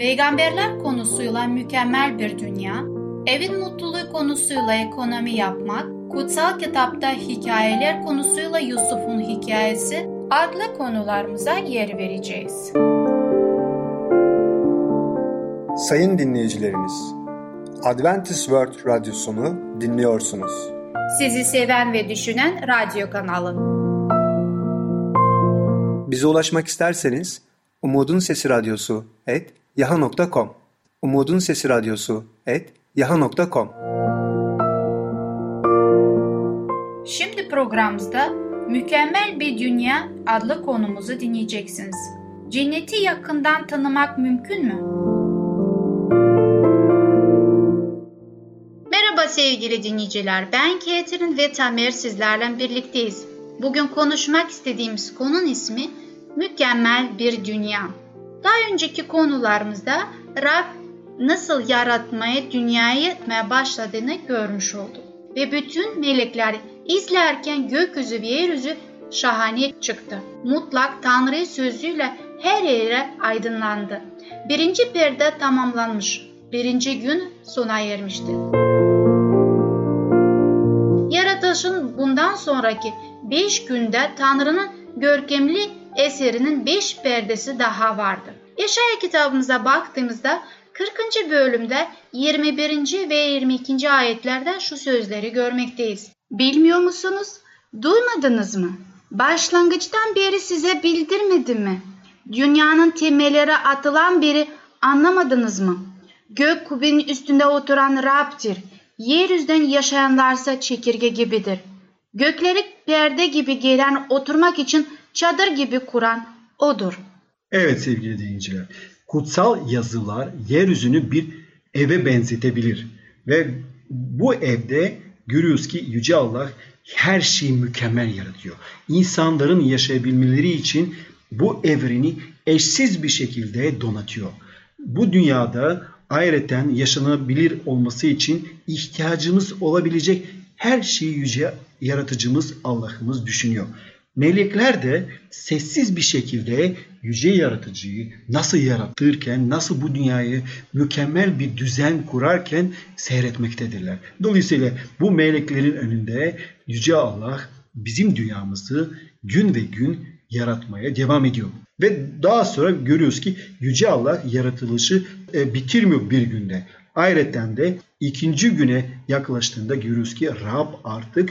peygamberler konusuyla mükemmel bir dünya, evin mutluluğu konusuyla ekonomi yapmak, kutsal kitapta hikayeler konusuyla Yusuf'un hikayesi adlı konularımıza yer vereceğiz. Sayın dinleyicilerimiz, Adventist World Radyosunu dinliyorsunuz. Sizi seven ve düşünen radyo kanalı. Bize ulaşmak isterseniz Umutun Sesi Radyosu et yaha.com Umutun Sesi Radyosu et yaha.com Şimdi programımızda Mükemmel Bir Dünya adlı konumuzu dinleyeceksiniz. Cenneti yakından tanımak mümkün mü? Merhaba sevgili dinleyiciler. Ben Ketrin ve Tamer sizlerle birlikteyiz. Bugün konuşmak istediğimiz konunun ismi Mükemmel Bir Dünya. Daha önceki konularımızda Rab nasıl yaratmaya, dünyayı etmeye başladığını görmüş olduk. Ve bütün melekler izlerken gökyüzü ve yeryüzü şahane çıktı. Mutlak Tanrı sözüyle her yere aydınlandı. Birinci perde tamamlanmış. Birinci gün sona ermişti. Yaratılışın bundan sonraki beş günde Tanrı'nın görkemli eserinin beş perdesi daha vardı. Yaşaya kitabımıza baktığımızda 40. bölümde 21. ve 22. ayetlerde şu sözleri görmekteyiz. Bilmiyor musunuz? Duymadınız mı? Başlangıçtan beri size bildirmedim mi? Dünyanın temelleri atılan biri anlamadınız mı? Gök kubbenin üstünde oturan Rab'dir. Yeryüzünden yaşayanlarsa çekirge gibidir. Gökleri perde gibi gelen oturmak için çadır gibi kuran odur. Evet sevgili dinleyiciler. Kutsal yazılar yeryüzünü bir eve benzetebilir. Ve bu evde görüyoruz ki Yüce Allah her şeyi mükemmel yaratıyor. İnsanların yaşayabilmeleri için bu evreni eşsiz bir şekilde donatıyor. Bu dünyada ayrıca yaşanabilir olması için ihtiyacımız olabilecek her şeyi yüce yaratıcımız Allah'ımız düşünüyor. Melekler de sessiz bir şekilde yüce yaratıcıyı nasıl yaratırken, nasıl bu dünyayı mükemmel bir düzen kurarken seyretmektedirler. Dolayısıyla bu meleklerin önünde yüce Allah bizim dünyamızı gün ve gün yaratmaya devam ediyor. Ve daha sonra görüyoruz ki Yüce Allah yaratılışı e, bitirmiyor bir günde. Ayrıca de ikinci güne yaklaştığında görüyoruz ki Rab artık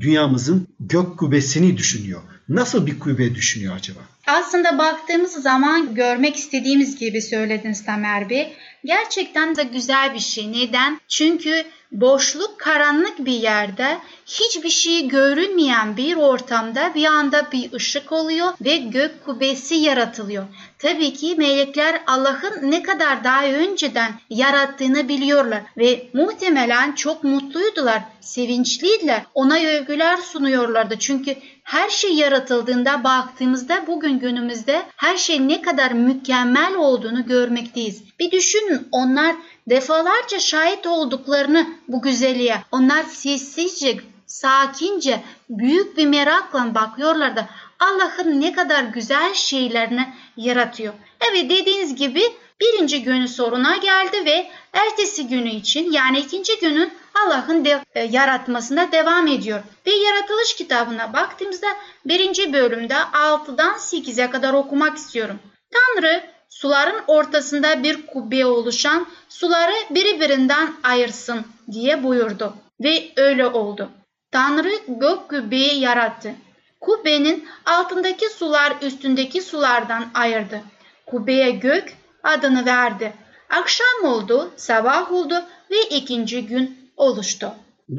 dünyamızın gök kubbesini düşünüyor. Nasıl bir kubbe düşünüyor acaba? Aslında baktığımız zaman görmek istediğimiz gibi söylediniz Tamer Bey. Gerçekten de güzel bir şey. Neden? Çünkü boşluk, karanlık bir yerde hiçbir şey görünmeyen bir ortamda bir anda bir ışık oluyor ve gök kubbesi yaratılıyor. Tabii ki melekler Allah'ın ne kadar daha önceden yarattığını biliyorlar ve muhtemelen çok mutluydular, sevinçliydiler. Ona övgüler sunuyorlardı. Çünkü her şey yaratıldığında baktığımızda bugün günümüzde her şey ne kadar mükemmel olduğunu görmekteyiz. Bir düşünün onlar defalarca şahit olduklarını bu güzelliğe. Onlar sessizce, sakince, büyük bir merakla bakıyorlardı. Allah'ın ne kadar güzel şeylerini yaratıyor. Evet dediğiniz gibi birinci günü soruna geldi ve ertesi günü için yani ikinci günün Allah'ın de, e, yaratmasında devam ediyor. Ve yaratılış kitabına baktığımızda birinci bölümde 6'dan 8'e kadar okumak istiyorum. Tanrı suların ortasında bir kubbe oluşan suları birbirinden ayırsın diye buyurdu. Ve öyle oldu. Tanrı gök kubbeyi yarattı. Kubbenin altındaki sular üstündeki sulardan ayırdı. Kubbeye gök adını verdi. Akşam oldu, sabah oldu ve ikinci gün oluştu.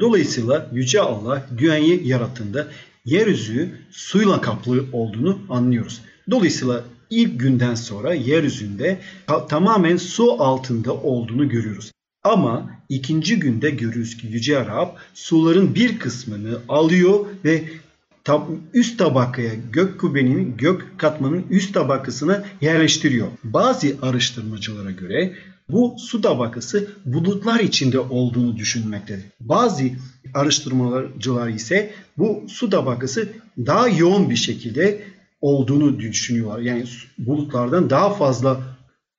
Dolayısıyla Yüce Allah dünyayı yarattığında yeryüzü suyla kaplı olduğunu anlıyoruz. Dolayısıyla ilk günden sonra yeryüzünde tamamen su altında olduğunu görüyoruz. Ama ikinci günde görürüz ki Yüce Arap suların bir kısmını alıyor ve üst tabakaya gök kubbenin gök katmanın üst tabakasına yerleştiriyor. Bazı araştırmacılara göre bu su tabakası bulutlar içinde olduğunu düşünmektedir. Bazı araştırmacılar ise bu su tabakası daha yoğun bir şekilde olduğunu düşünüyorlar. Yani bulutlardan daha fazla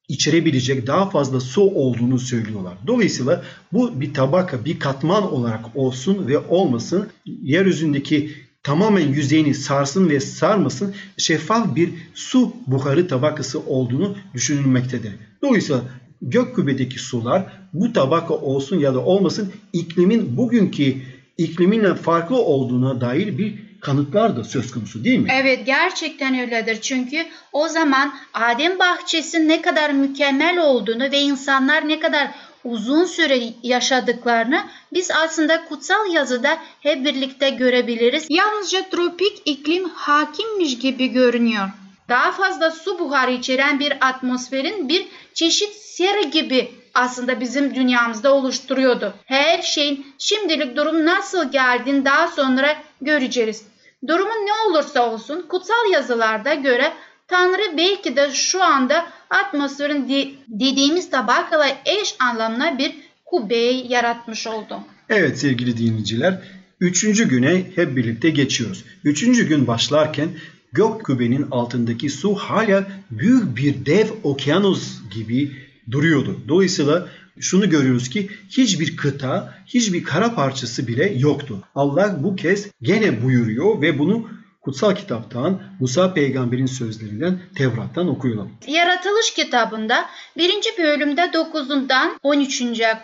içerebilecek daha fazla su olduğunu söylüyorlar. Dolayısıyla bu bir tabaka, bir katman olarak olsun ve olmasın yeryüzündeki tamamen yüzeyini sarsın ve sarmasın şeffaf bir su buharı tabakası olduğunu düşünülmektedir. Dolayısıyla gök kübedeki sular bu tabaka olsun ya da olmasın iklimin bugünkü ikliminle farklı olduğuna dair bir kanıtlar da söz konusu değil mi? Evet gerçekten öyledir. Çünkü o zaman Adem bahçesi ne kadar mükemmel olduğunu ve insanlar ne kadar uzun süre yaşadıklarını biz aslında kutsal yazıda hep birlikte görebiliriz. Yalnızca tropik iklim hakimmiş gibi görünüyor. Daha fazla su buharı içeren bir atmosferin bir çeşit sera gibi aslında bizim dünyamızda oluşturuyordu. Her şeyin şimdilik durum nasıl geldiğini daha sonra göreceğiz. Durumun ne olursa olsun kutsal yazılarda göre Tanrı belki de şu anda atmosferin dediğimiz tabakala eş anlamına bir kubbeyi yaratmış oldu. Evet sevgili dinleyiciler, üçüncü güne hep birlikte geçiyoruz. Üçüncü gün başlarken gök kubbenin altındaki su hala büyük bir dev okyanus gibi duruyordu. Dolayısıyla şunu görüyoruz ki hiçbir kıta, hiçbir kara parçası bile yoktu. Allah bu kez gene buyuruyor ve bunu kutsal kitaptan, Musa peygamberin sözlerinden, Tevrat'tan okuyalım. Yaratılış kitabında 1. bölümde 9'undan 13.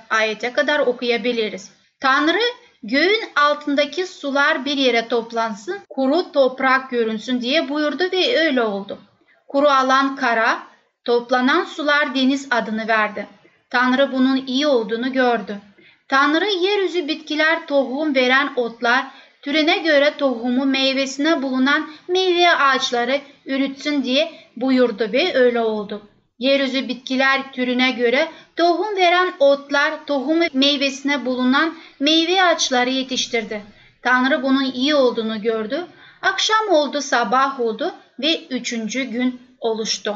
ayete kadar okuyabiliriz. Tanrı göğün altındaki sular bir yere toplansın, kuru toprak görünsün diye buyurdu ve öyle oldu. Kuru alan kara, toplanan sular deniz adını verdi. Tanrı bunun iyi olduğunu gördü. Tanrı yeryüzü bitkiler tohum veren otlar, türüne göre tohumu meyvesine bulunan meyve ağaçları ürütsün diye buyurdu ve öyle oldu. Yeryüzü bitkiler türüne göre tohum veren otlar tohumu meyvesine bulunan meyve ağaçları yetiştirdi. Tanrı bunun iyi olduğunu gördü. Akşam oldu, sabah oldu ve üçüncü gün oluştu.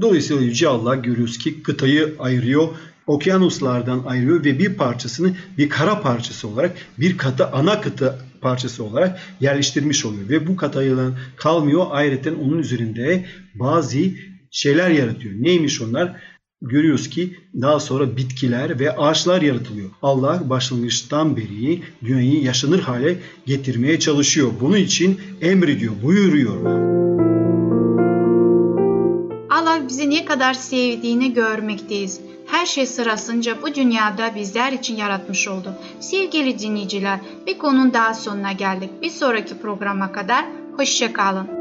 Dolayısıyla Yüce Allah görüyoruz ki kıtayı ayırıyor okyanuslardan ayırıyor ve bir parçasını bir kara parçası olarak bir kata ana kıta parçası olarak yerleştirmiş oluyor. Ve bu katayılan kalmıyor. Ayrıca onun üzerinde bazı şeyler yaratıyor. Neymiş onlar? Görüyoruz ki daha sonra bitkiler ve ağaçlar yaratılıyor. Allah başlangıçtan beri dünyayı yaşanır hale getirmeye çalışıyor. Bunun için emrediyor, buyuruyor. Allah bizi ne kadar sevdiğini görmekteyiz her şey sırasınca bu dünyada bizler için yaratmış oldu. Sevgili dinleyiciler, bir konunun daha sonuna geldik. Bir sonraki programa kadar hoşçakalın.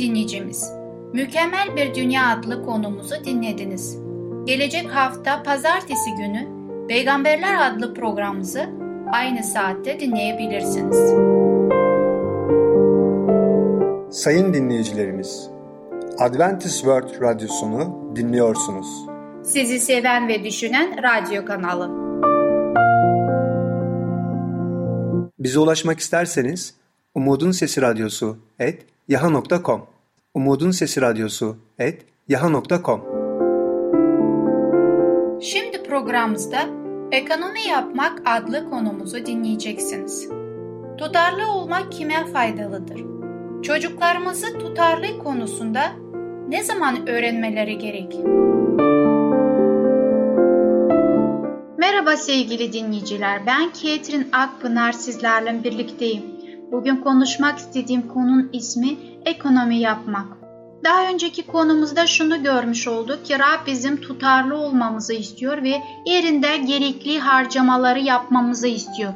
Dinleyicimiz, Mükemmel Bir Dünya adlı konumuzu dinlediniz. Gelecek hafta pazartesi günü Peygamberler adlı programımızı aynı saatte dinleyebilirsiniz. Sayın dinleyicilerimiz, Adventist World Radyosunu dinliyorsunuz. Sizi seven ve düşünen radyo kanalı. Bize ulaşmak isterseniz Umutun Sesi Radyosu et yaha.com Umutun Sesi Radyosu et yaha.com Şimdi programımızda Ekonomi Yapmak adlı konumuzu dinleyeceksiniz. Tutarlı olmak kime faydalıdır? Çocuklarımızı tutarlı konusunda ne zaman öğrenmeleri gerek? Merhaba sevgili dinleyiciler. Ben Ketrin Akpınar sizlerle birlikteyim. Bugün konuşmak istediğim konunun ismi ekonomi yapmak. Daha önceki konumuzda şunu görmüş olduk ki Rab bizim tutarlı olmamızı istiyor ve yerinde gerekli harcamaları yapmamızı istiyor.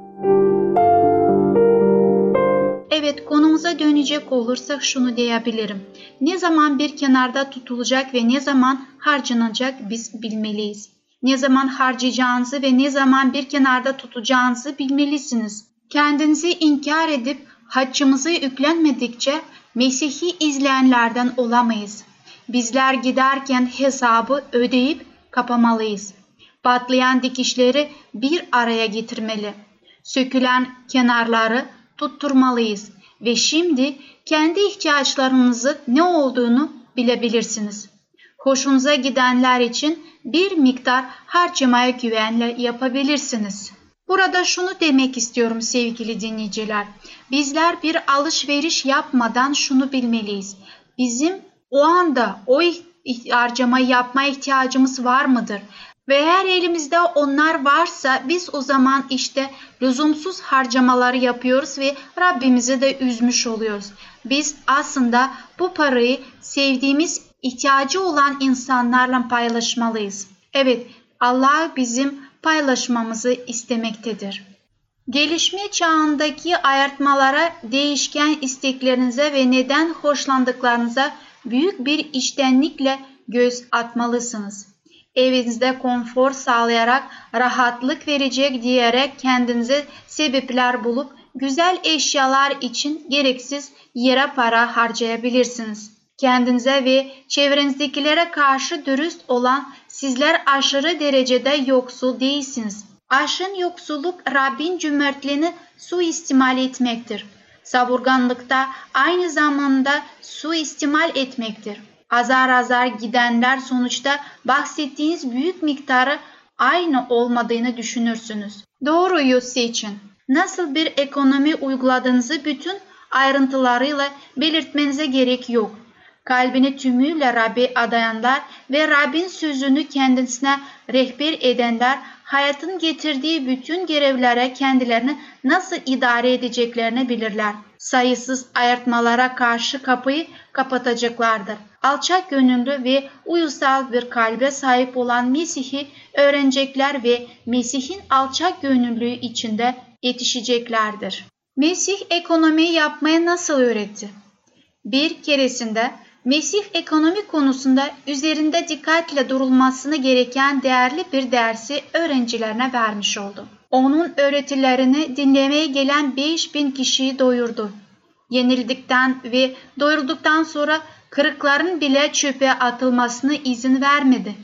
Evet konumuza dönecek olursak şunu diyebilirim. Ne zaman bir kenarda tutulacak ve ne zaman harcanacak biz bilmeliyiz. Ne zaman harcayacağınızı ve ne zaman bir kenarda tutacağınızı bilmelisiniz. Kendinizi inkar edip haccımızı yüklenmedikçe Mesih'i izleyenlerden olamayız. Bizler giderken hesabı ödeyip kapamalıyız. Patlayan dikişleri bir araya getirmeli. Sökülen kenarları tutturmalıyız ve şimdi kendi ihtiyaçlarınızı ne olduğunu bilebilirsiniz. Hoşunuza gidenler için bir miktar harcamaya güvenle yapabilirsiniz. Burada şunu demek istiyorum sevgili dinleyiciler. Bizler bir alışveriş yapmadan şunu bilmeliyiz. Bizim o anda o harcamayı yapma ihtiyacımız var mıdır? Ve eğer elimizde onlar varsa biz o zaman işte lüzumsuz harcamaları yapıyoruz ve Rabbimizi de üzmüş oluyoruz. Biz aslında bu parayı sevdiğimiz ihtiyacı olan insanlarla paylaşmalıyız. Evet Allah bizim paylaşmamızı istemektedir. Gelişme çağındaki ayartmalara, değişken isteklerinize ve neden hoşlandıklarınıza büyük bir iştenlikle göz atmalısınız. Evinizde konfor sağlayarak rahatlık verecek diyerek kendinize sebepler bulup güzel eşyalar için gereksiz yere para harcayabilirsiniz. Kendinize ve çevrenizdekilere karşı dürüst olan sizler aşırı derecede yoksul değilsiniz. Aşın yoksulluk Rabbin cömertliğini suistimal etmektir. Savurganlıkta aynı zamanda suistimal etmektir. Azar azar gidenler sonuçta bahsettiğiniz büyük miktarı aynı olmadığını düşünürsünüz. Doğruyu seçin. Nasıl bir ekonomi uyguladığınızı bütün ayrıntılarıyla belirtmenize gerek yok. Kalbini tümüyle Rab'be adayanlar ve Rabbin sözünü kendisine rehber edenler hayatın getirdiği bütün görevlere kendilerini nasıl idare edeceklerini bilirler. Sayısız ayartmalara karşı kapıyı kapatacaklardır. Alçak gönüllü ve uyusal bir kalbe sahip olan Mesih'i öğrenecekler ve Mesih'in alçak gönüllüğü içinde yetişeceklerdir. Mesih ekonomiyi yapmaya nasıl öğretti? Bir keresinde Mesih ekonomi konusunda üzerinde dikkatle durulmasını gereken değerli bir dersi öğrencilerine vermiş oldu. Onun öğretilerini dinlemeye gelen 5000 kişiyi doyurdu. Yenildikten ve doyurulduktan sonra kırıkların bile çöpe atılmasına izin vermedi.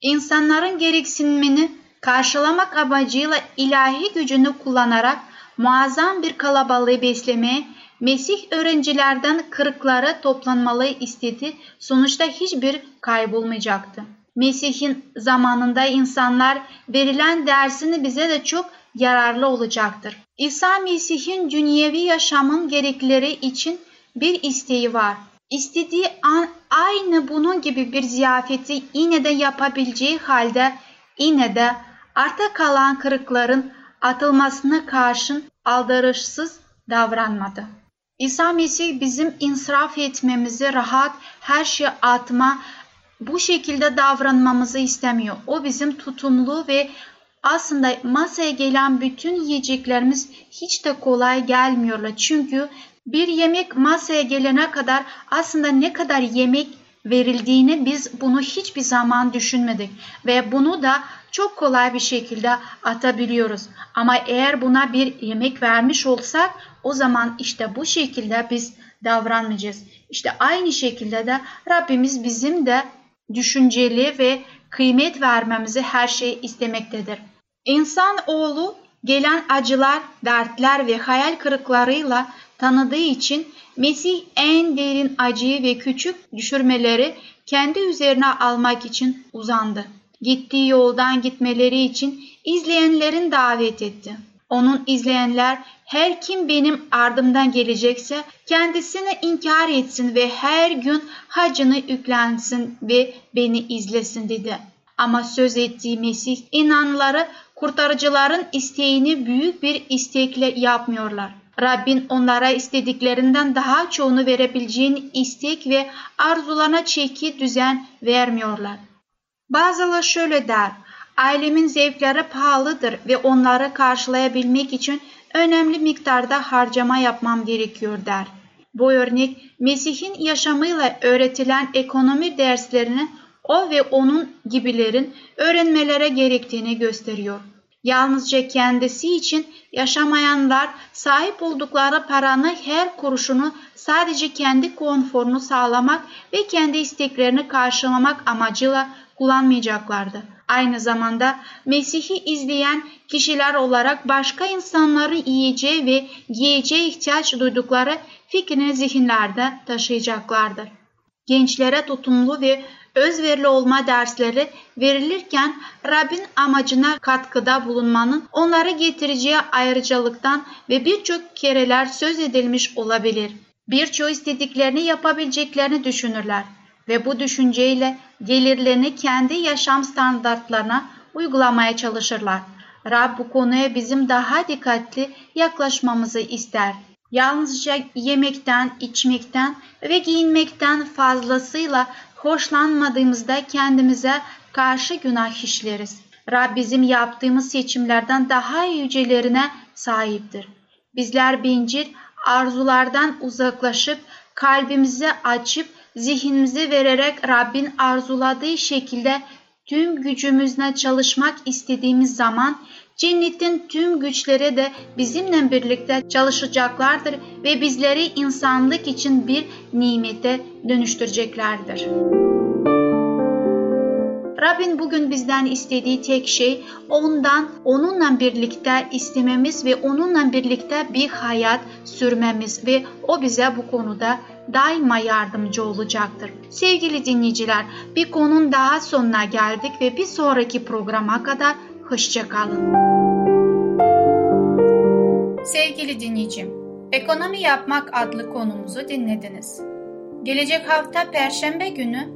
İnsanların gereksinimini karşılamak amacıyla ilahi gücünü kullanarak muazzam bir kalabalığı beslemeye Mesih öğrencilerden kırıkları toplanmalı istedi. Sonuçta hiçbir kaybolmayacaktı. Mesih'in zamanında insanlar verilen dersini bize de çok yararlı olacaktır. İsa Mesih'in dünyevi yaşamın gerekleri için bir isteği var. İstediği an aynı bunun gibi bir ziyafeti yine de yapabileceği halde yine de arta kalan kırıkların atılmasına karşın aldırışsız davranmadı. İsa Mesih bizim insraf etmemizi, rahat her şey atma, bu şekilde davranmamızı istemiyor. O bizim tutumlu ve aslında masaya gelen bütün yiyeceklerimiz hiç de kolay gelmiyorlar. Çünkü bir yemek masaya gelene kadar aslında ne kadar yemek verildiğini biz bunu hiçbir zaman düşünmedik ve bunu da çok kolay bir şekilde atabiliyoruz. Ama eğer buna bir yemek vermiş olsak o zaman işte bu şekilde biz davranmayacağız. İşte aynı şekilde de Rabbimiz bizim de düşünceli ve kıymet vermemizi her şey istemektedir. İnsan oğlu gelen acılar, dertler ve hayal kırıklarıyla tanıdığı için Mesih en derin acıyı ve küçük düşürmeleri kendi üzerine almak için uzandı. Gittiği yoldan gitmeleri için izleyenlerin davet etti. Onun izleyenler her kim benim ardımdan gelecekse kendisini inkar etsin ve her gün hacını yüklensin ve beni izlesin dedi. Ama söz ettiği Mesih inanları kurtarıcıların isteğini büyük bir istekle yapmıyorlar. Rabbin onlara istediklerinden daha çoğunu verebileceğin istek ve arzularına çeki düzen vermiyorlar. Bazıları şöyle der, ailemin zevkleri pahalıdır ve onları karşılayabilmek için önemli miktarda harcama yapmam gerekiyor der. Bu örnek Mesih'in yaşamıyla öğretilen ekonomi derslerini o ve onun gibilerin öğrenmelere gerektiğini gösteriyor. Yalnızca kendisi için yaşamayanlar sahip oldukları paranın her kuruşunu sadece kendi konforunu sağlamak ve kendi isteklerini karşılamak amacıyla kullanmayacaklardı. Aynı zamanda Mesih'i izleyen kişiler olarak başka insanların yiyeceği ve giyeceği ihtiyaç duydukları fikrini zihinlerde taşıyacaklardır. Gençlere tutumlu ve özverili olma dersleri verilirken Rabbin amacına katkıda bulunmanın onlara getireceği ayrıcalıktan ve birçok kereler söz edilmiş olabilir. Birçoğu istediklerini yapabileceklerini düşünürler ve bu düşünceyle gelirlerini kendi yaşam standartlarına uygulamaya çalışırlar. Rab bu konuya bizim daha dikkatli yaklaşmamızı ister. Yalnızca yemekten, içmekten ve giyinmekten fazlasıyla hoşlanmadığımızda kendimize karşı günah işleriz. Rab bizim yaptığımız seçimlerden daha yücelerine sahiptir. Bizler bencil arzulardan uzaklaşıp kalbimizi açıp zihnimizi vererek Rabbin arzuladığı şekilde tüm gücümüzle çalışmak istediğimiz zaman cennetin tüm güçleri de bizimle birlikte çalışacaklardır ve bizleri insanlık için bir nimete dönüştüreceklerdir. Rabbin bugün bizden istediği tek şey ondan, onunla birlikte istememiz ve onunla birlikte bir hayat sürmemiz ve o bize bu konuda daima yardımcı olacaktır. Sevgili dinleyiciler, bir konun daha sonuna geldik ve bir sonraki programa kadar hoşçakalın. Sevgili dinleyicim, Ekonomi Yapmak adlı konumuzu dinlediniz. Gelecek hafta Perşembe günü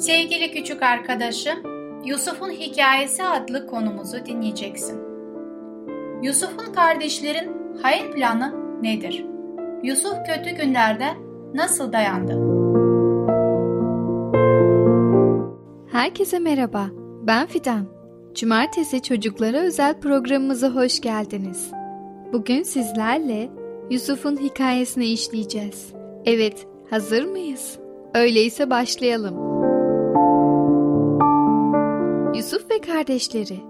Sevgili küçük arkadaşım, Yusuf'un Hikayesi adlı konumuzu dinleyeceksin. Yusuf'un kardeşlerin hayır planı nedir? Yusuf kötü günlerde nasıl dayandı? Herkese merhaba, ben Fidan. Cumartesi çocuklara özel programımıza hoş geldiniz. Bugün sizlerle Yusuf'un hikayesini işleyeceğiz. Evet, hazır mıyız? Öyleyse başlayalım. Yusuf ve kardeşleri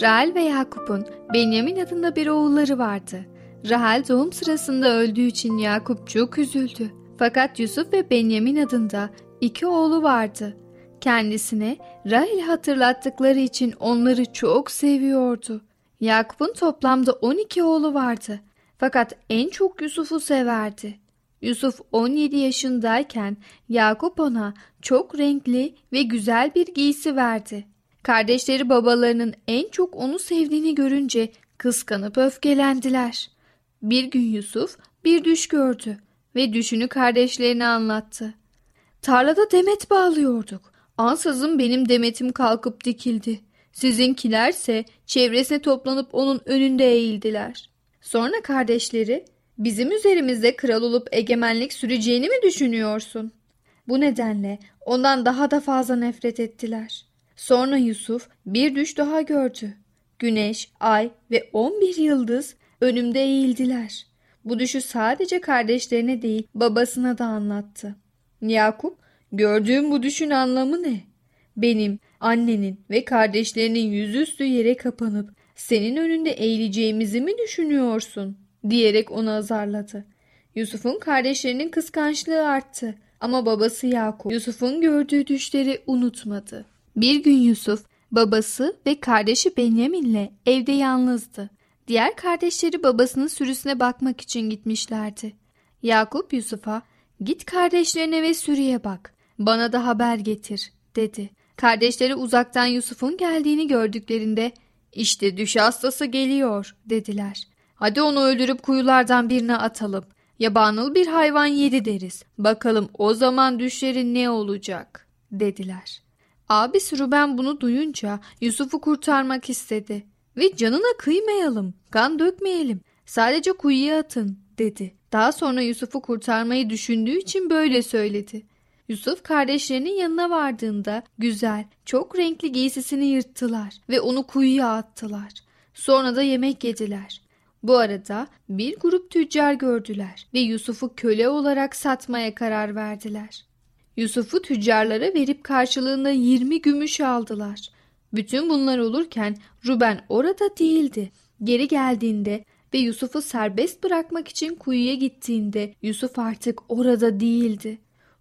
Rahel ve Yakup'un Benyamin adında bir oğulları vardı. Rahel doğum sırasında öldüğü için Yakup çok üzüldü. Fakat Yusuf ve Benyamin adında iki oğlu vardı. Kendisine Rahel hatırlattıkları için onları çok seviyordu. Yakup'un toplamda 12 oğlu vardı. Fakat en çok Yusuf'u severdi. Yusuf 17 yaşındayken Yakup ona çok renkli ve güzel bir giysi verdi. Kardeşleri babalarının en çok onu sevdiğini görünce kıskanıp öfkelendiler. Bir gün Yusuf bir düş gördü ve düşünü kardeşlerine anlattı. Tarlada demet bağlıyorduk. Ansızın benim demetim kalkıp dikildi. Sizinkilerse çevresine toplanıp onun önünde eğildiler. Sonra kardeşleri bizim üzerimizde kral olup egemenlik süreceğini mi düşünüyorsun? Bu nedenle ondan daha da fazla nefret ettiler. Sonra Yusuf bir düş daha gördü. Güneş, ay ve on bir yıldız önümde eğildiler. Bu düşü sadece kardeşlerine değil babasına da anlattı. Yakup, gördüğüm bu düşün anlamı ne? Benim, annenin ve kardeşlerinin yüzüstü yere kapanıp senin önünde eğileceğimizi mi düşünüyorsun? diyerek onu azarladı. Yusuf'un kardeşlerinin kıskançlığı arttı ama babası Yakup Yusuf'un gördüğü düşleri unutmadı. Bir gün Yusuf babası ve kardeşi Benyamin'le evde yalnızdı. Diğer kardeşleri babasının sürüsüne bakmak için gitmişlerdi. Yakup Yusuf'a git kardeşlerine ve sürüye bak bana da haber getir dedi. Kardeşleri uzaktan Yusuf'un geldiğini gördüklerinde işte düş hastası geliyor dediler. Hadi onu öldürüp kuyulardan birine atalım. Yabanıl bir hayvan yedi deriz. Bakalım o zaman düşleri ne olacak dediler. Abisi Ruben bunu duyunca Yusuf'u kurtarmak istedi. Ve canına kıymayalım, kan dökmeyelim. Sadece kuyuya atın dedi. Daha sonra Yusuf'u kurtarmayı düşündüğü için böyle söyledi. Yusuf kardeşlerinin yanına vardığında güzel, çok renkli giysisini yırttılar ve onu kuyuya attılar. Sonra da yemek yediler. Bu arada bir grup tüccar gördüler ve Yusuf'u köle olarak satmaya karar verdiler. Yusuf'u tüccarlara verip karşılığında 20 gümüş aldılar. Bütün bunlar olurken Ruben orada değildi. Geri geldiğinde ve Yusuf'u serbest bırakmak için kuyuya gittiğinde Yusuf artık orada değildi.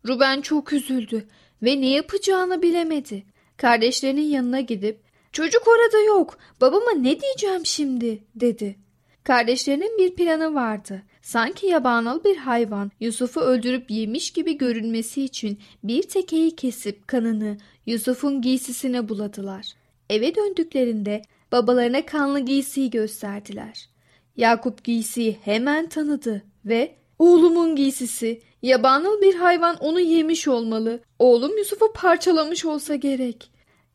Ruben çok üzüldü ve ne yapacağını bilemedi. Kardeşlerinin yanına gidip "Çocuk orada yok. Babama ne diyeceğim şimdi?" dedi. Kardeşlerinin bir planı vardı. Sanki yabanıl bir hayvan Yusuf'u öldürüp yemiş gibi görünmesi için bir tekeyi kesip kanını Yusuf'un giysisine buladılar. Eve döndüklerinde babalarına kanlı giysiyi gösterdiler. Yakup giysiyi hemen tanıdı ve oğlumun giysisi yabanıl bir hayvan onu yemiş olmalı. Oğlum Yusuf'u parçalamış olsa gerek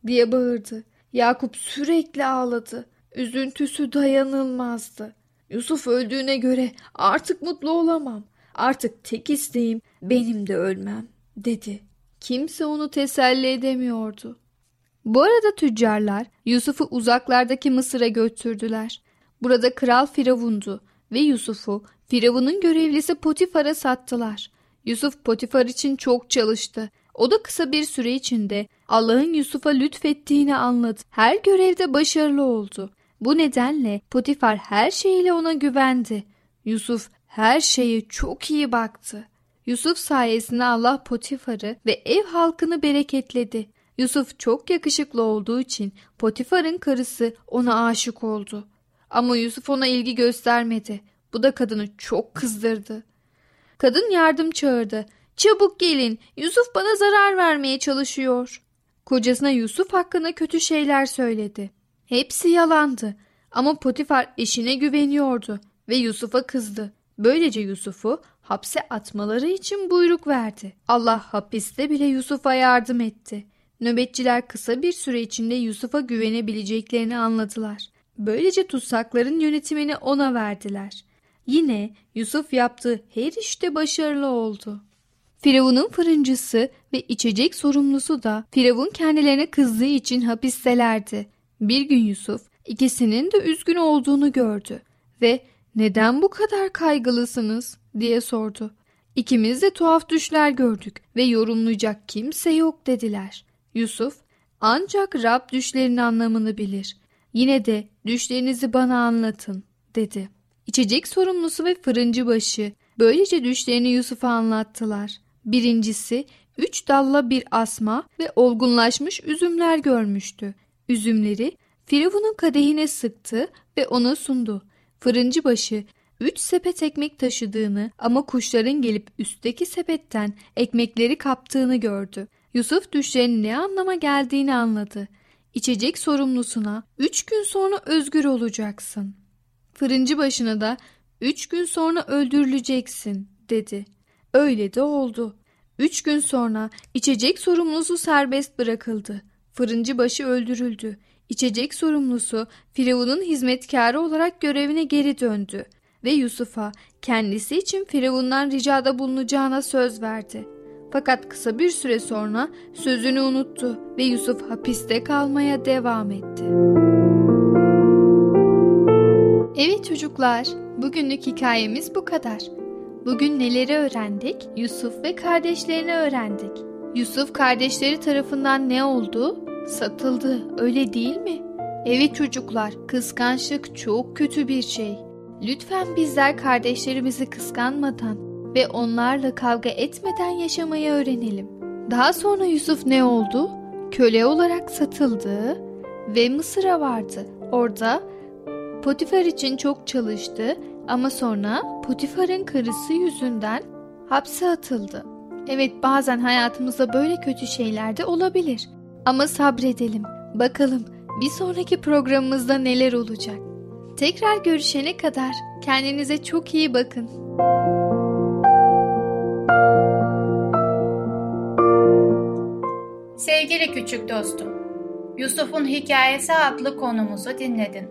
diye bağırdı. Yakup sürekli ağladı. Üzüntüsü dayanılmazdı. Yusuf öldüğüne göre artık mutlu olamam. Artık tek isteğim benim de ölmem dedi. Kimse onu teselli edemiyordu. Bu arada tüccarlar Yusuf'u uzaklardaki Mısır'a götürdüler. Burada kral Firavundu ve Yusuf'u Firavun'un görevlisi Potifar'a sattılar. Yusuf Potifar için çok çalıştı. O da kısa bir süre içinde Allah'ın Yusuf'a lütfettiğini anladı. Her görevde başarılı oldu. Bu nedenle Potifar her şeyiyle ona güvendi. Yusuf her şeye çok iyi baktı. Yusuf sayesinde Allah Potifar'ı ve ev halkını bereketledi. Yusuf çok yakışıklı olduğu için Potifar'ın karısı ona aşık oldu. Ama Yusuf ona ilgi göstermedi. Bu da kadını çok kızdırdı. Kadın yardım çağırdı. Çabuk gelin Yusuf bana zarar vermeye çalışıyor. Kocasına Yusuf hakkında kötü şeyler söyledi. Hepsi yalandı ama Potifar eşine güveniyordu ve Yusuf'a kızdı. Böylece Yusuf'u hapse atmaları için buyruk verdi. Allah hapiste bile Yusuf'a yardım etti. Nöbetçiler kısa bir süre içinde Yusuf'a güvenebileceklerini anladılar. Böylece tutsakların yönetimini ona verdiler. Yine Yusuf yaptığı her işte başarılı oldu. Firavun'un fırıncısı ve içecek sorumlusu da Firavun kendilerine kızdığı için hapistelerdi. Bir gün Yusuf ikisinin de üzgün olduğunu gördü ve neden bu kadar kaygılısınız diye sordu. İkimiz de tuhaf düşler gördük ve yorumlayacak kimse yok dediler. Yusuf ancak Rab düşlerin anlamını bilir. Yine de düşlerinizi bana anlatın dedi. İçecek sorumlusu ve fırıncı başı böylece düşlerini Yusuf'a anlattılar. Birincisi üç dalla bir asma ve olgunlaşmış üzümler görmüştü. Üzümleri Firavun'un kadehine sıktı ve ona sundu. Fırıncı başı üç sepet ekmek taşıdığını ama kuşların gelip üstteki sepetten ekmekleri kaptığını gördü. Yusuf düşlerin ne anlama geldiğini anladı. İçecek sorumlusuna üç gün sonra özgür olacaksın. Fırıncı başına da üç gün sonra öldürüleceksin dedi. Öyle de oldu. Üç gün sonra içecek sorumlusu serbest bırakıldı. Fırıncı başı öldürüldü. İçecek sorumlusu Firavun'un hizmetkarı olarak görevine geri döndü ve Yusuf'a kendisi için Firavun'dan ricada bulunacağına söz verdi. Fakat kısa bir süre sonra sözünü unuttu ve Yusuf hapiste kalmaya devam etti. Evet çocuklar, bugünlük hikayemiz bu kadar. Bugün neleri öğrendik? Yusuf ve kardeşlerini öğrendik. Yusuf kardeşleri tarafından ne oldu? Satıldı, öyle değil mi? Evet çocuklar, kıskançlık çok kötü bir şey. Lütfen bizler kardeşlerimizi kıskanmadan ve onlarla kavga etmeden yaşamayı öğrenelim. Daha sonra Yusuf ne oldu? Köle olarak satıldı ve Mısır'a vardı. Orada Potifar için çok çalıştı ama sonra Potifar'ın karısı yüzünden hapse atıldı. Evet bazen hayatımızda böyle kötü şeyler de olabilir. Ama sabredelim. Bakalım bir sonraki programımızda neler olacak. Tekrar görüşene kadar kendinize çok iyi bakın. Sevgili küçük dostum, Yusuf'un Hikayesi adlı konumuzu dinledin.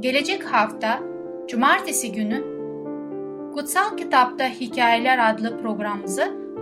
Gelecek hafta Cumartesi günü Kutsal Kitapta Hikayeler adlı programımızı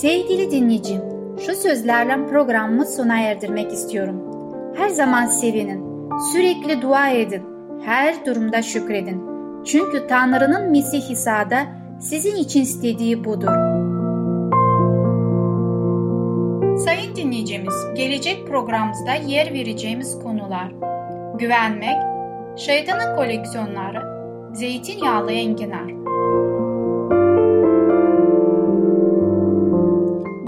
Sevgili dinleyicim, şu sözlerle programımı sona erdirmek istiyorum. Her zaman sevinin, sürekli dua edin, her durumda şükredin. Çünkü Tanrı'nın Mesih İsa'da sizin için istediği budur. Sayın dinleyicimiz, gelecek programımızda yer vereceğimiz konular Güvenmek, Şeytanın koleksiyonları, Zeytinyağlı enginar.